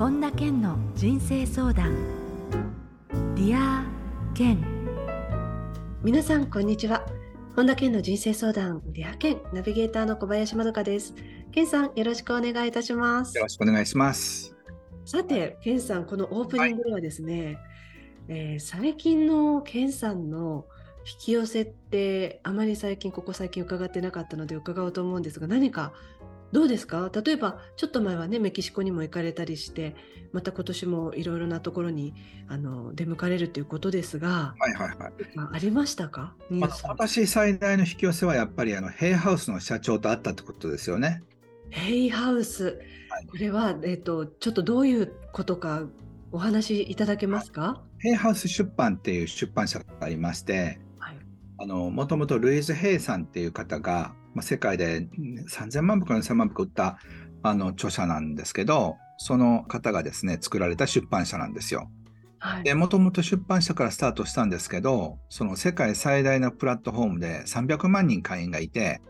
本田健の人生相談。 Dear 健。皆さんこんにちは。本田健の人生相談 Dear 健ナビゲーターの小林まどかです。健さんよろしくお願いいたします。よろしくお願いします。さて健さんこのオープニングではですね、はい、えー、最近の健さんの引き寄せってあまり最近ここ最近伺ってなかったので伺おうと思うんですが何かどうですか？例えばちょっと前はねメキシコにも行かれたりしてまた今年もいろいろなところにあの出向かれるということですが、はいはいはい、ありましたか、まあ、私最大の引き寄せはやっぱりあのヘイハウスの社長と会ったってことですよね。ヘイハウス、はい、これは、えーと、ちょっとどういうことかお話しいただけますか？ヘイハウス出版っていう出版社がありまして、もともとルイズ・ヘイさんっていう方がまあ、世界で3000万部から4000万部売ったあの著者なんですけど、その方がですね、作られた出版社なんですよ。はい、もともと出版社からスタートしたんですけど、その世界最大のプラットフォームで300万人会員がいて、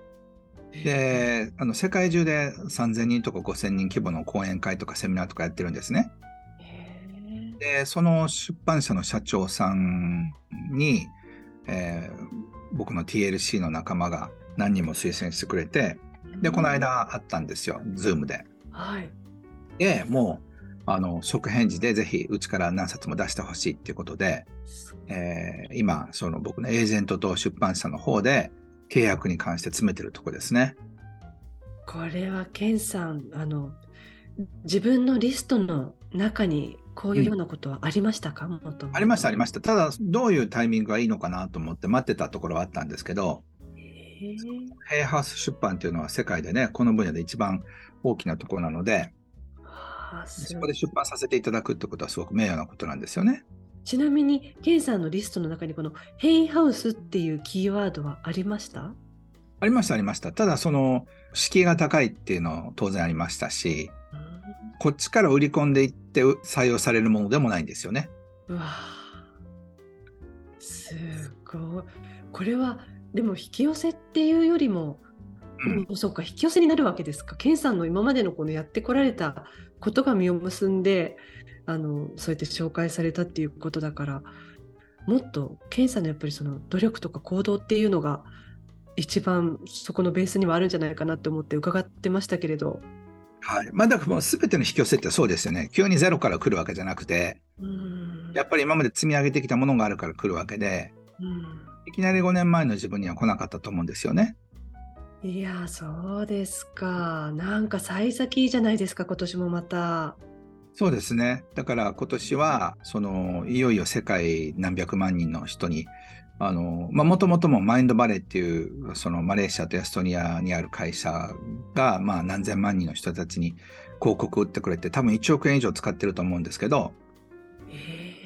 で、あの世界中で3000人とか5000人規模の講演会とかセミナーとかやってるんですね。で、その出版社の社長さんに、えー、僕の TLC の仲間が何人も推薦してくれて、で、この間会ったんですよ、ズームで。はい。で、もう、あの、即返事でぜひ、うちから何冊も出してほしいっていうことで、えー、今、その僕のエージェントと出版社の方で、契約に関して詰めてるとこですね。これは、ケンさん、あの、自分のリストの中にこういうようなことはありましたか、うん、ありました、ありました。ただ、どういうタイミングがいいのかなと思って待ってたところはあったんですけど、ヘイハウス出版っていうのは世界でね、この分野で一番大きなところなので、そこで出版させていただくってことはすごく名誉なことなんですよね。ちなみに、ケンさんのリストの中にこのヘイハウスっていうキーワードはありました？ありました、ありました。ただ、その、敷居が高いっていうのは当然ありましたし、こっちから売り込んでいって採用されるものでもないんですよね。うわすごい。これはでも引き寄せっていうよりも、うん、そうか引き寄せになるわけですか。ケンさんの今までのこのやってこられたことが実を結んであのそうやって紹介されたっていうことだからもっとケンさんのやっぱりその努力とか行動っていうのが一番そこのベースにはあるんじゃないかなって思って伺ってましたけれど。はい。まあ、だからもう全ての引き寄せってそうですよね。急にゼロから来るわけじゃなくて、やっぱり今まで積み上げてきたものがあるから来るわけで、いきなり5年前の自分には来なかったと思うんですよね。いや、そうですか。なんか幸先いいじゃないですか、今年もまた。そうですね。だから今年は、その、いよいよ世界何百万人の人に、あの、まあ、もともともマインドバレーっていう、そのマレーシアとエストニアにある会社が、まあ、何千万人の人たちに広告を売ってくれて、多分1億円以上使ってると思うんですけど、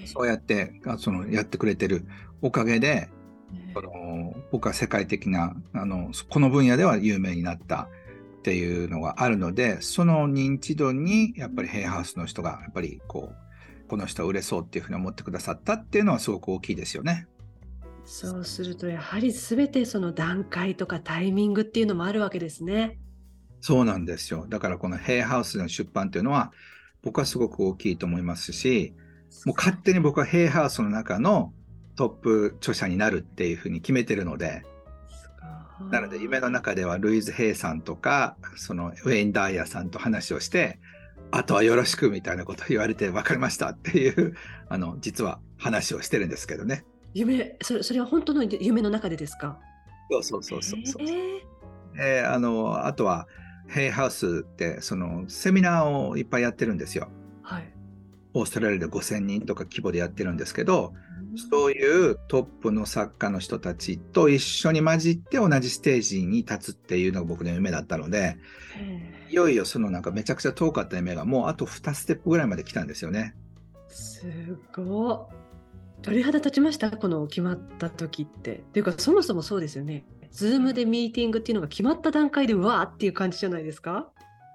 そうやって、その、やってくれてるおかげで、その僕は世界的なあのこの分野では有名になったっていうのがあるのでその認知度にやっぱりヘイハウスの人がやっぱりこうこの人は売れそうっていうふうに思ってくださったっていうのはすごく大きいですよね。そうするとやはり全てその段階とかタイミングっていうのもあるわけですね。そうなんですよ。だからこのヘイハウスの出版っていうのは僕はすごく大きいと思いますし、もう勝手に僕はヘイハウスの中のトップ著者になるっていうふうに決めてるので、なので夢の中ではルイズ・ヘイさんとか、そのウェイン・ダイヤさんと話をして、あとはよろしくみたいなことを言われて分かりましたっていう、あの、実は話をしてるんですけどね。夢、それそれは本当の夢の中でですか？そうそうそうそうそう。えー、えー、あの、あとは、ヘイハウスって、その、セミナーをいっぱいやってるんですよ。はい。オーストラリアで5000人とか規模でやってるんですけど、そういうトップの作家の人たちと一緒に混じって同じステージに立つっていうのが僕の夢だったので、いよいよそのなんかめちゃくちゃ遠かった夢がもうあと2ステップぐらいまで来たんですよね。すごい。鳥肌立ちました？この決まった時って。っていうかそもそもそうですよね。 Zoom でミーティングっていうのが決まった段階でうわーっていう感じじゃないですか？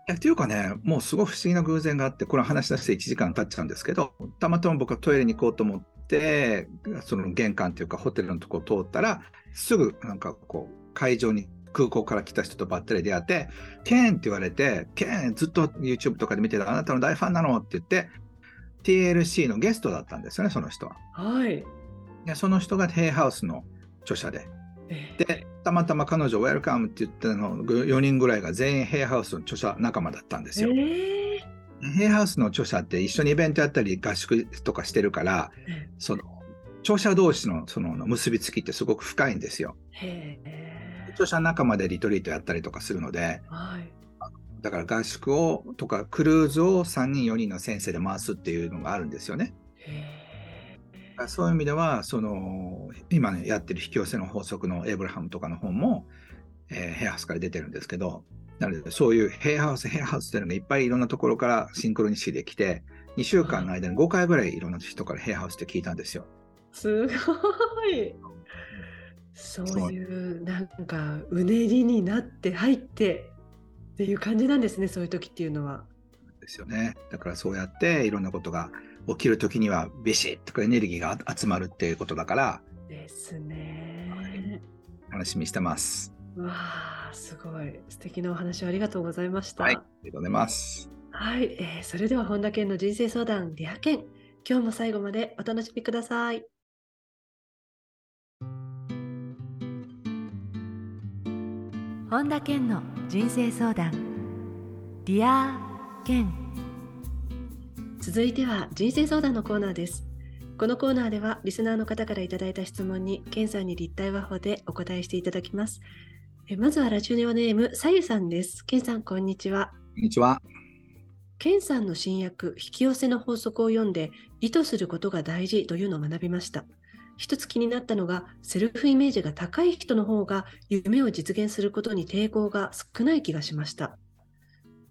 いやっていうかね、もうすごい不思議な偶然があって、これ話し出して1時間経っちゃうんですけど、たまたま僕はトイレに行こうと思って、その玄関というかホテルのとこを通ったら、すぐなんかこう、会場に空港から来た人とばったり出会って、ケンって言われて、ケンずっと YouTube とかで見てたあなたの大ファンなのって言って、TLC のゲストだったんですよね、その人は。はい。でその人がヘイハウスの著者で。で、たまたま彼女、ウェルカムって言ったの4人ぐらいが全員ヘイハウスの著者仲間だったんですよ。えー、ヘイハウスの著者って一緒にイベントやったり合宿とかしてるから、その著者同士のその結びつきってすごく深いんですよ。著者仲間でリトリートやったりとかするので、はい、だから合宿をとかクルーズを3人4人の先生で回すっていうのがあるんですよね。そういう意味ではその今、ね、やってる引き寄せの法則のエイブラハムとかの本も、えー、ヘアハウスから出てるんですけどなのでそういうヘアハウスヘアハウスっていうのがいっぱいいろんなところからシンクロニシーで来て2週間の間に5回ぐらいいろんな人からヘアハウスって聞いたんですよ。すごい。そういうなんかうねりになって入ってっていう感じなんですねそういう時っていうのは。ですよね。だからそうやっていろんなことが起きる時にはビシッとかエネルギーが集まるっていうことだから。ですね、はい、楽しみしてます。わあすごい素敵なお話ありがとうございました。はい、ありがとうございます。はい、えー、それでは本田健の人生相談リア健今日も最後までお楽しみください。本田健の人生相談 Dear Ken 続いては人生相談のコーナーですこのコーナーではリスナーの方からいただいた質問に健さんに立体話法でお答えしていただきますえまずはラジオネームさゆさんです。健さんこんにちは。こんにちは。健さんの新訳引き寄せの法則を読んで意図することが大事というのを学びました。一つ気になったのが、セルフイメージが高い人の方が夢を実現することに抵抗が少ない気がしました。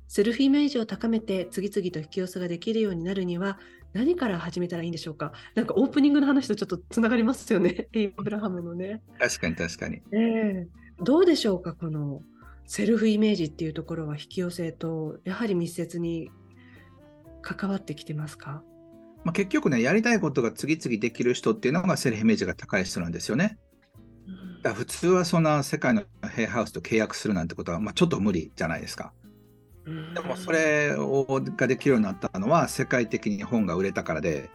セルフイメージを高めて次々と引き寄せができるようになるには何から始めたらいいんでしょうか。なんかオープニングの話とちょっとつながりますよね、エ イブラハムのね。確かに確かに。えー、どうでしょうか、このセルフイメージっていうところは引き寄せとやはり密接に関わってきてますか？まあ、結局ね、やりたいことが次々できる人っていうのがセルフイメージが高い人なんですよね。だ普通はそんな世界のヘイハウスと契約するなんてことは、まあ、ちょっと無理じゃないですか。でもそれをができるようになったのは世界的に本が売れたからで、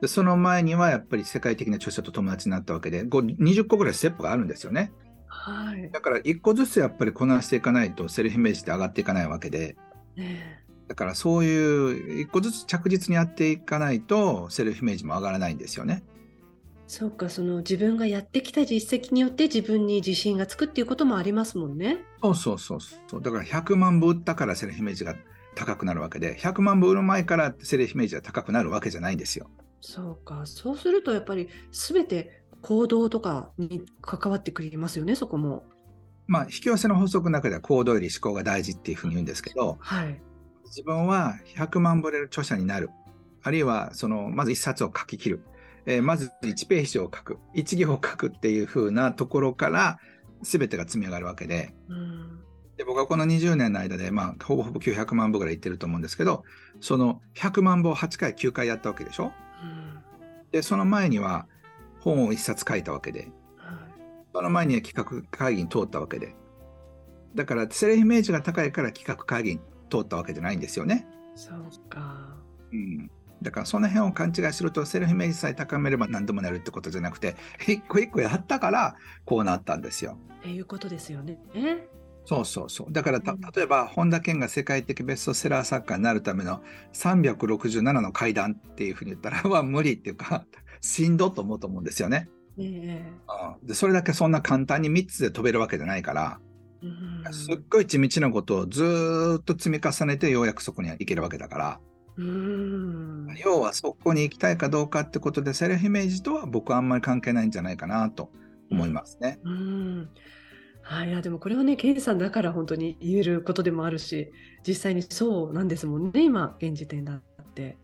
でその前にはやっぱり世界的な著者と友達になったわけで、20個ぐらいステップがあるんですよね。はい、だから1個ずつやっぱりこなしていかないとセルフイメージって上がっていかないわけで。ねだからそういう一個ずつ着実にやっていかないとセルフイメージも上がらないんですよね。そうか、その自分がやってきた実績によって自分に自信がつくっていうこともありますもんね。そうそうそうそう。だから100万部売ったからセルフイメージが高くなるわけで、100万部売る前からセルフイメージが高くなるわけじゃないんですよ。そうか、そうするとやっぱり全て行動とかに関わってくりますよね、そこも。まあ、引き寄せの法則の中では行動より思考が大事っていうふうに言うんですけど、はい、自分は100万部売れる著者になる。あるいは、その、まず1冊を書き切る。えー、まず1ページを書く。1行を書くっていう風なところから、全てが積み上がるわけで。うん、で僕はこの20年の間で、まあ、ほぼほぼ900万部ぐらいいってると思うんですけど、その100万部を8回、9回やったわけでしょ？うん、で、その前には本を1冊書いたわけで、その前には企画会議に通ったわけで。だから、セルフイメージが高いから企画会議に通ったわけじゃないんですよね。そうか。うん。だからその辺を勘違いするとセルフイメージさえ高めれば何でもなるってことじゃなくて一個一個やったからこうなったんですよ。っていうことですよね。そうそうそう。だから例えば本田健が世界的ベストセラー作家になるための367の階段っていうふうに言ったら は無理っていうかしんどと思うと思うんですよね。えー、うん、でそれだけそんな簡単に3つで飛べるわけじゃないから。すっごい地道なことをずっと積み重ねてようやくそこに行けるわけだから。要はそこに行きたいかどうかってことでセルフイメージとは僕はあんまり関係ないんじゃないかなと思いますね。うん、はい、いでもこれはね、ケンさんだから本当に言えることでもあるし、実際にそうなんですもんね、今、現時点だって。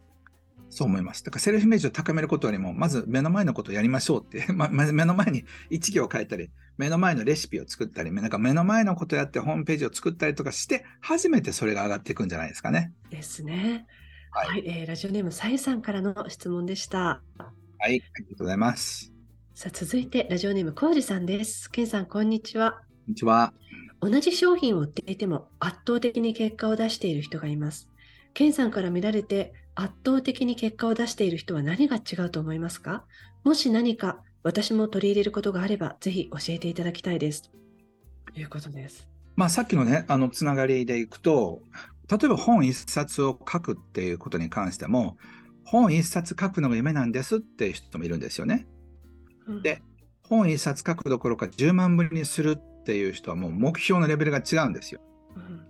そう思います。だからセルフイメージを高めることよりも、まず目の前のことをやりましょうって、ま、目の前に1行書いたり、目の前のレシピを作ったり、なんか目の前のことやってホームページを作ったりとかして、初めてそれが上がっていくんじゃないですかね。ですね。はい、はい、えー、ラジオネームさゆさんからの質問でした。はい、ありがとうございます。さあ、続いてラジオネームこうじさんです。けんさん、こんにちは。こんにちは。同じ商品を売っていても圧倒的に結果を出している人がいます。ケンさんから見られて圧倒的に結果を出している人は何が違うと思いますか？もし何か私も取り入れることがあれば、ぜひ教えていただきたいです。ということです。まあ、さっきのね、あのつながりでいくと、例えば本一冊を書くっていうことに関しても、本一冊書くのが夢なんですっていう人もいるんですよね。うん、で、本一冊書くどころか10万部にするっていう人はもう目標のレベルが違うんですよ。うん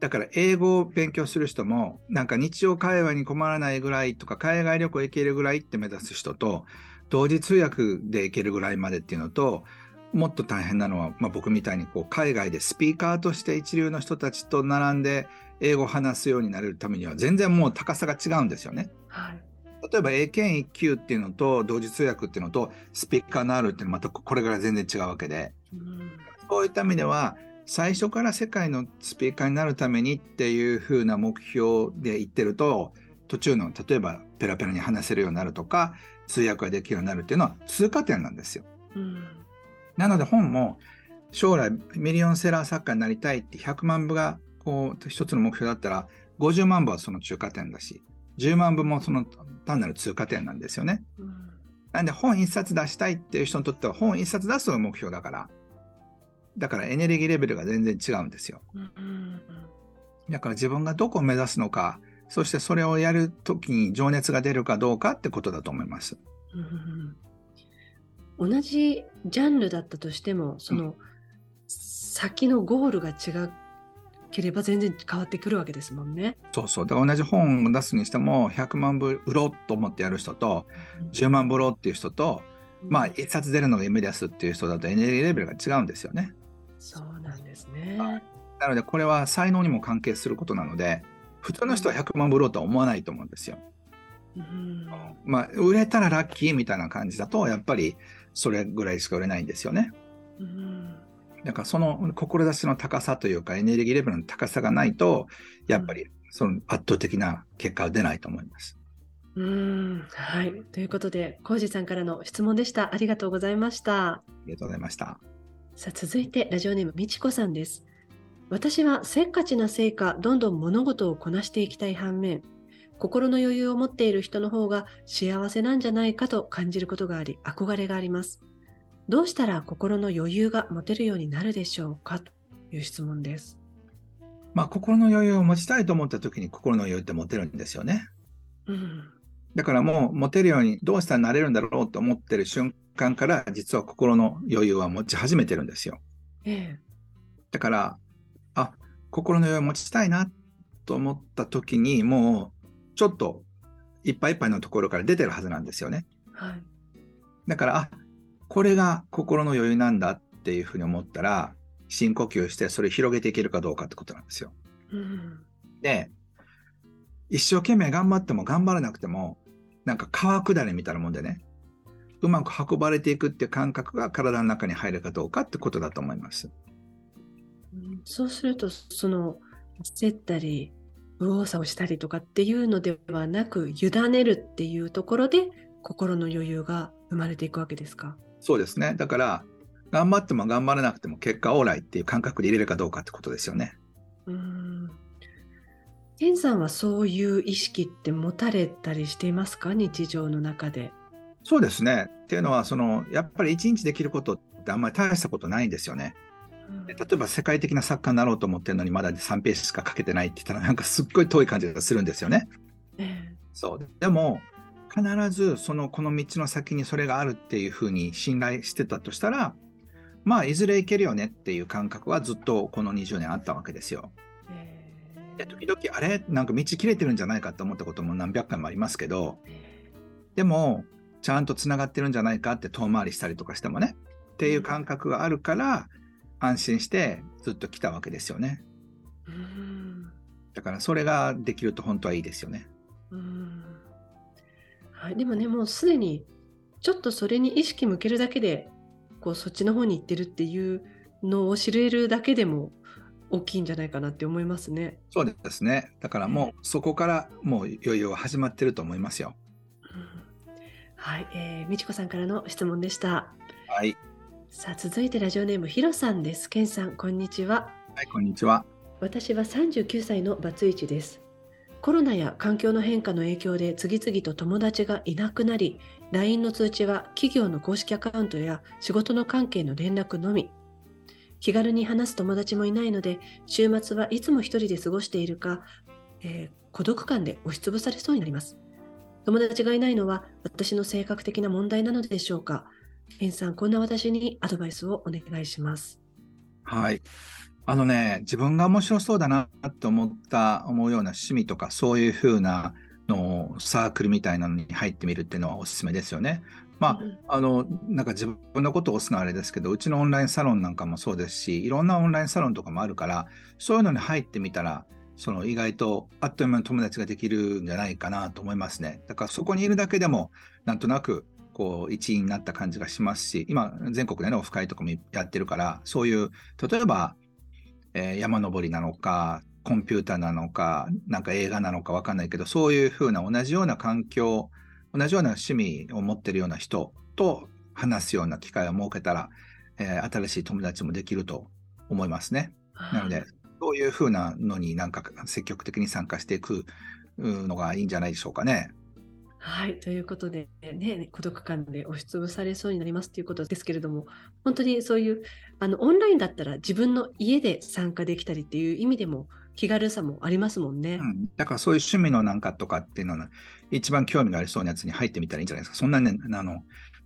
だから英語を勉強する人も、なんか日常会話に困らないぐらいとか、海外旅行行けるぐらいって目指す人と、同時通訳で行けるぐらいまでっていうのと、もっと大変なのは、まあ、僕みたいにこう海外でスピーカーとして一流の人たちと並んで英語を話すようになれるためには全然もう高さが違うんですよね。はい、例えば英検1級っていうのと同時通訳っていうのとスピーカーのあるっていうのはまたこれから全然違うわけで、うん、そういった意味では最初から世界のスピーカーになるためにっていう風な目標で言ってると途中の例えばペラペラに話せるようになるとか通訳ができるようになるっていうのは通過点なんですよ。うん、なので本も将来ミリオンセラー作家になりたいって100万部がこう一つの目標だったら50万部はその中華点だし10万部もその単なる通過点なんですよね。うん、なんで本一冊出したいっていう人にとっては本一冊出すのが目標だからだからエネルギーレベルが全然違うんですよ。うん、だから自分がどこを目指すのかそしてそれをやるときに情熱が出るかどうかってことだと思います。うん、同じジャンルだったとしてもその、先のゴールが違ければ全然変わってくるわけですもんね。そうそう。だから同じ本を出すにしても100万部売ろうと思ってやる人と、10万部売ろうっていう人と、まあ一冊出るのが夢ですっていう人だとエネルギーレベルが違うんですよね。そうなんですね。なのでこれは才能にも関係することなので、普通の人は100万売ろうとは思わないと思うんですよ。うん、まあ、売れたらラッキーみたいな感じだと、やっぱりそれぐらいしか売れないんですよね。うん、だからその志の高さというか、エネルギーレベルの高さがないと、やっぱりその圧倒的な結果は出ないと思います。うんはい。ということで、浩二さんからの質問でした。ありがとうございました。ありがとうございました。さあ、続いて、ラジオネームみちこさんです。私はせっかちなせいか、どんどん物事をこなしていきたい反面、心の余裕を持っている人の方が幸せなんじゃないかと感じることがあり、憧れがあります。どうしたら心の余裕が持てるようになるでしょうか？という質問です。まあ、心の余裕を持ちたいと思った時に心の余裕って持てるんですよね。うん、だからもう持てるようにどうしたらなれるんだろうと思ってる瞬間から実は心の余裕は持ち始めてるんですよ。ええ、だからあ、心の余裕を持ちたいなと思った時に、もうちょっといっぱいいっぱいのところから出てるはずなんですよね。はい。だから、あ、これが心の余裕なんだっていうふうに思ったら、深呼吸してそれ広げていけるかどうかってことなんですよ。うん、で、一生懸命頑張っても頑張らなくても、なんか川下りみたいなもんでね、うまく運ばれていくっていう感覚が体の中に入るかどうかってことだと思います。そうすると、その、焦ったり、右往左往したりとかっていうのではなく、委ねるっていうところで、心の余裕が生まれていくわけですか？そうですね。だから、頑張っても頑張らなくても結果オーライっていう感覚で入れるかどうかってことですよね。うん。ケンさんはそういう意識って持たれたりしていますか？日常の中で。そうですね。っていうのは、その、やっぱり一日できることってあんまり大したことないんですよね。例えば世界的な作家になろうと思ってるのにまだ3ページしか書けてないって言ったらなんかすっごい遠い感じがするんですよね。そうでも必ずそのこの道の先にそれがあるっていうふうに信頼してたとしたらまあいずれいけるよねっていう感覚はずっとこの20年あったわけですよ。で時々あれ？なんか道切れてるんじゃないかと思ったことも何百回もありますけどでもちゃんとつながってるんじゃないかって遠回りしたりとかしてもねっていう感覚があるから安心してずっと来たわけですよね。だからそれができると本当はいいですよね。はい、でもねもうすでにちょっとそれに意識向けるだけでこうそっちの方に行ってるっていうのを知れるだけでも大きいんじゃないかなって思いますね。そうですね。だからもうそこからもう余裕は始まってると思いますよ。うん、はい、えー、美智子さんからの質問でした。はい。さあ続いてラジオネームひろさんです。けんさんこんにちは。はいこんにちは。私は39歳のバツイチです。コロナや環境の変化の影響で次々と友達がいなくなり、LINE の通知は企業の公式アカウントや仕事の関係の連絡のみ。気軽に話す友達もいないので、週末はいつも一人で過ごしているか、えー、孤独感で押しつぶされそうになります。友達がいないのは私の性格的な問題なのでしょうか？エンさん、こんな私にアドバイスをお願いします。はい。あのね、自分が面白そうだなと思った、思うような趣味とか、そういうふうなのサークルみたいなのに入ってみるっていうのはおすすめですよね。まあ、あの、なんか自分のことを押すのはあれですけど、うちのオンラインサロンなんかもそうですし、いろんなオンラインサロンとかもあるから、そういうのに入ってみたら、その意外とあっという間に友達ができるんじゃないかなと思いますね。だからそこにいるだけでも、なんとなくこう一員になった感じがしますし、今、全国でのオフ会とかもやってるから、そういう、例えば、えー、山登りなのか、コンピューターなのか、なんか映画なのかわかんないけど、そういうふうな同じような環境、同じような趣味を持ってるような人と話すような機会を設けたら、えー、新しい友達もできると思いますね。なので、そういうふうなのになんか積極的に参加していくのがいいんじゃないでしょうかね。はい、ということで、ね、孤独感で押しつぶされそうになりますということですけれども、本当にそういうあのオンラインだったら自分の家で参加できたりっていう意味でも気軽さもありますもんね。うん、だからそういう趣味のなんかとかっていうのは、一番興味がありそうなやつに入ってみたらいいんじゃないですか。そんなね、あの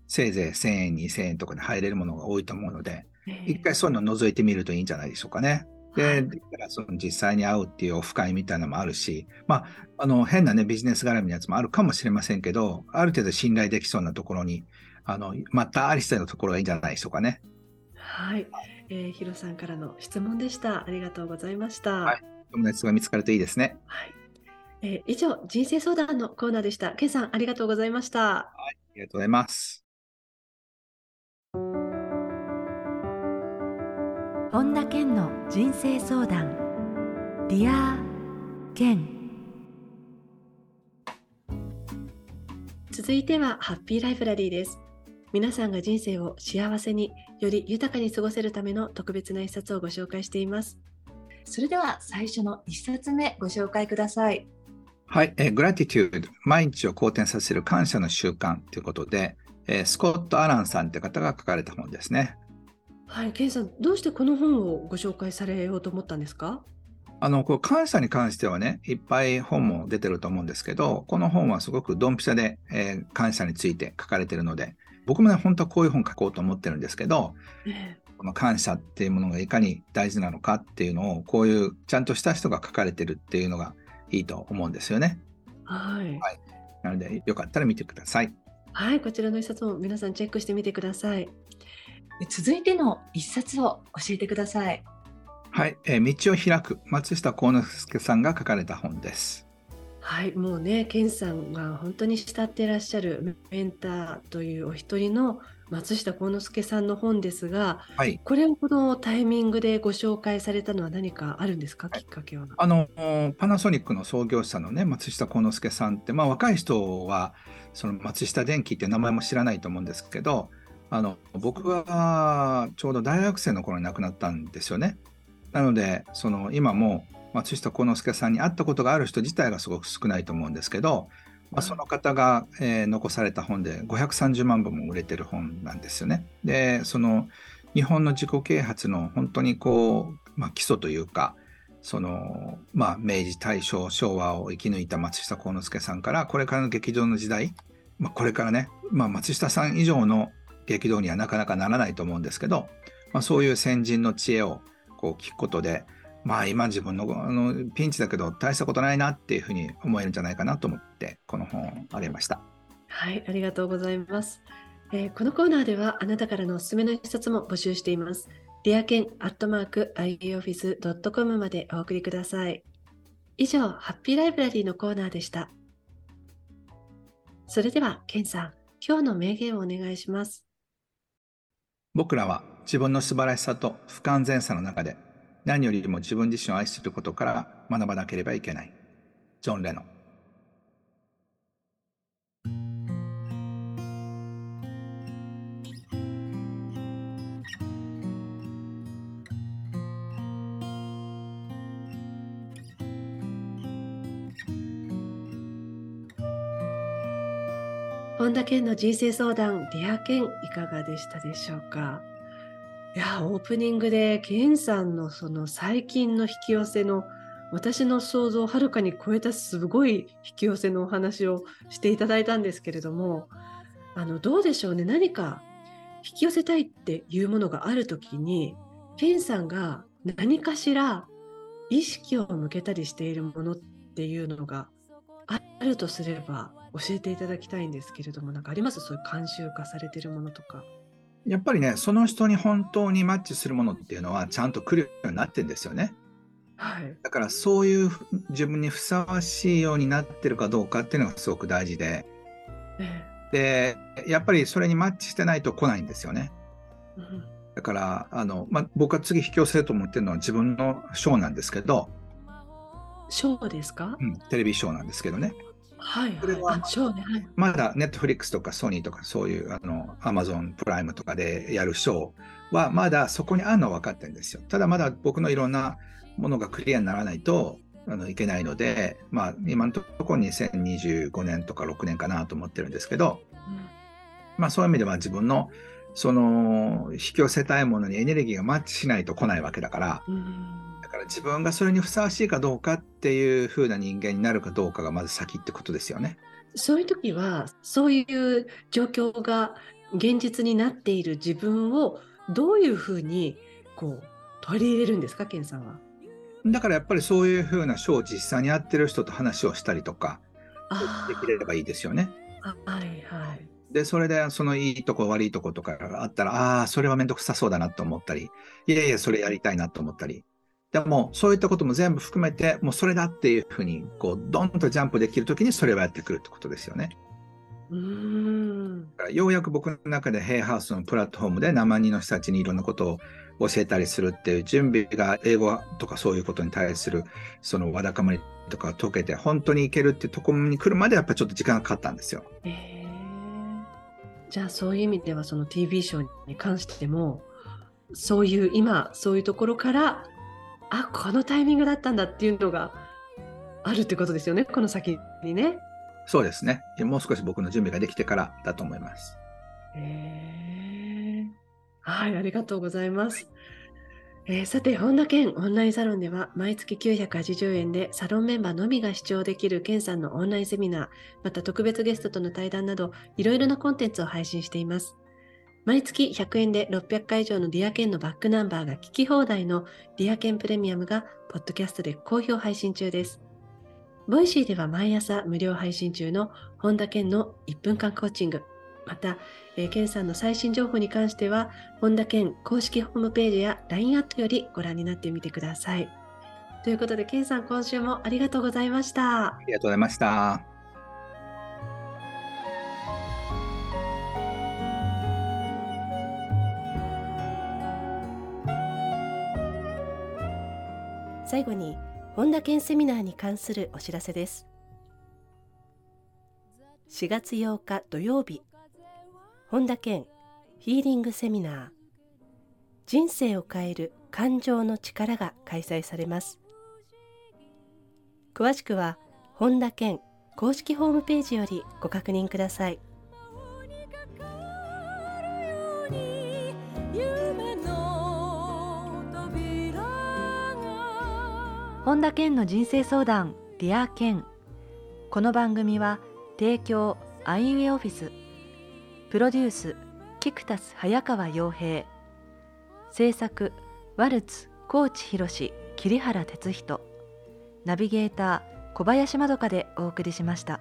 せいぜい1000円、2000円とかで入れるものが多いと思うので、一回そういうのを覗いてみるといいんじゃないでしょうかね。で、できたらその実際に会うっていうオフ会みたいなのもあるし、まあ、あの変なね、ビジネス絡みのやつもあるかもしれませんけど、ある程度信頼できそうなところに、あの、またありしたいのところがいいんじゃないでしょうかね。はい。えー、ヒロさんからの質問でした。ありがとうございました。はい。友達が見つかるといいですね。はい。えー、以上、人生相談のコーナーでした。ケンさん、ありがとうございました。はい。ありがとうございます。本田健の人生相談。 Dear Ken続いてはハッピーライブラリーです。皆さんが人生を幸せにより豊かに過ごせるための特別な一冊をご紹介しています。それでは最初の一冊目ご紹介ください。はい、えー、グラティテュード毎日を好転させる感謝の習慣ということで、えー、スコット・アランさんという方が書かれた本ですねはい、ケンさん、どうしてこの本をご紹介されようと思ったんですか？あのこう感謝に関してはね、いっぱい本も出てると思うんですけど、この本はすごくドンピシャで、えー、感謝について書かれてるので、僕もね、本当はこういう本書こうと思ってるんですけど、えー、この感謝っていうものがいかに大事なのかっていうのを、こういうちゃんとした人が書かれてるっていうのがいいと思うんですよね。はい。はい、なので、よかったら見てください。はい、こちらの一冊も皆さんチェックしてみてください。続いての一冊を教えてください。はい、えー、道を開く松下幸之助さんが書かれた本です。はい、もうね、健さんが本当に慕っていらっしゃるメンターというお一人の松下幸之助さんの本ですが、はい、これをこのタイミングでご紹介されたのは何かあるんですか、きっかけは。あのパナソニックの創業者のね松下幸之助さんって、まあ、若い人はその松下電器って名前も知らないと思うんですけど、あの僕がちょうど大学生の頃に亡くなったんですよね。なのでその今も松下幸之助さんに会ったことがある人自体がすごく少ないと思うんですけど、まあ、その方が、えー、残された本で530万部も売れてる本なんですよね。でその日本の自己啓発の本当にこう、まあ、基礎というかその、まあ、明治大正昭和を生き抜いた松下幸之助さんからこれからの劇場の時代、まあ、これからね、まあ、松下さん以上の激動にはなかなかならないと思うんですけど、まあ、そういう先人の知恵をこう聞くことで、まあ今自分のあのピンチだけど大したことないなっていうふうに思えるんじゃないかなと思ってこの本をあげました。はい、ありがとうございます。えー、このコーナーではあなたからのおすすめの一冊も募集しています。ディアケンアットマーク ioffice.com までお送りください。以上、ハッピーライブラリーのコーナーでした。それでは、ケンさん、今日の名言をお願いします。僕らは自分の素晴らしさと不完全さの中で何よりも自分自身を愛することから学ばなければいけない。ジョン・レノン。本田健の人生相談 Dear Ken いかがでしたでしょうか？いやオープニングで健さんのその最近の引き寄せの私の想像をはるかに超えたすごい引き寄せのお話をしていただいたんですけれどもあのどうでしょうね？何か引き寄せたいっていうものがある時に健さんが何かしら意識を向けたりしているものっていうのがあるとすれば教えていただきたいんですけれども何かあります？そういう慣習化されているものとか。やっぱりねその人に本当にマッチするものっていうのはちゃんと来るようになってんですよね。はい、だからそういう自分にふさわしいようになってるかどうかっていうのがすごく大事で、ええ、でやっぱりそれにマッチしてないと来ないんですよね。うん、だからあの、まあ、僕は次引き寄せると思ってるのは自分のショーなんですけどショーですか、うん、テレビショーなんですけどね。はい、はい、ショーね、はい、まだネットフリックスとかソニーとかそういうあのアマゾンプライムとかでやるショーはまだそこにあるのは分かってるんですよ。ただまだ僕のいろんなものがクリアにならないとあのいけないので、まあ、今のところ2025年とか6年かなと思ってるんですけど、うん、まあ、そういう意味では自分のその引き寄せたいものにエネルギーがマッチしないと来ないわけだから、うん、だから自分がそれにふさわしいかどうかっていう風な人間になるかどうかがまず先ってことですよね。そういう時はそういう状況が現実になっている自分をどういうふうにこう取り入れるんですか、ケンさんは？だからやっぱりそういうふうな書を実際にやってる人と話をしたりとかできればいいですよね。はいはい。で、それでそのいいとこ悪いとことかがあったら、ああ、それはめんどくさそうだなと思ったり、いやいや、それやりたいなと思ったり。でも、そういったことも全部含めて、もうそれだっていうふうに、こう、ドンとジャンプできるときにそれをやってくるってことですよね。うんようやく僕の中でヘイハウスのプラットフォームで生人の人たちにいろんなことを教えたりするっていう準備が英語とかそういうことに対するそのわだかまりとか解けて本当にいけるっていうところに来るまでやっぱりちょっと時間がかかったんですよ。えー、じゃあそういう意味ではその TV ショーに関してもそういう今そういうところからあこのタイミングだったんだっていうのがあるってことですよねこの先にね。そうですね。もう少し僕の準備ができてからだと思います。へはい、ありがとうございます。えー、さて、本田健オンラインサロンでは毎月980円でサロンメンバーのみが視聴できる健さんのオンラインセミナー、また特別ゲストとの対談など、いろいろなコンテンツを配信しています。毎月100円で600回以上のディアケンのバックナンバーが聞き放題のDear Ken Premium が、ポッドキャストで好評配信中です。 Voicy では毎朝無料配信中の本田健の1分間コーチング。また、えー、健さんの最新情報に関しては、本田健公式ホームページや LINE アットよりご覧になってみてください。ということで、健さん、今週もありがとうございました。ありがとうございました。最後に本田健セミナーに関するお知らせです。4月8日土曜日本田健ヒーリングセミナー。人生を変える感情の力が開催されます。詳しくは本田健公式ホームページよりご確認ください。本田健の人生相談 Dear Ken この番組は提供アイウエオフィス。プロデュースキクタス早川洋平。制作ワルツ高知博桐原哲人。ナビゲーター小林まどかでお送りしました。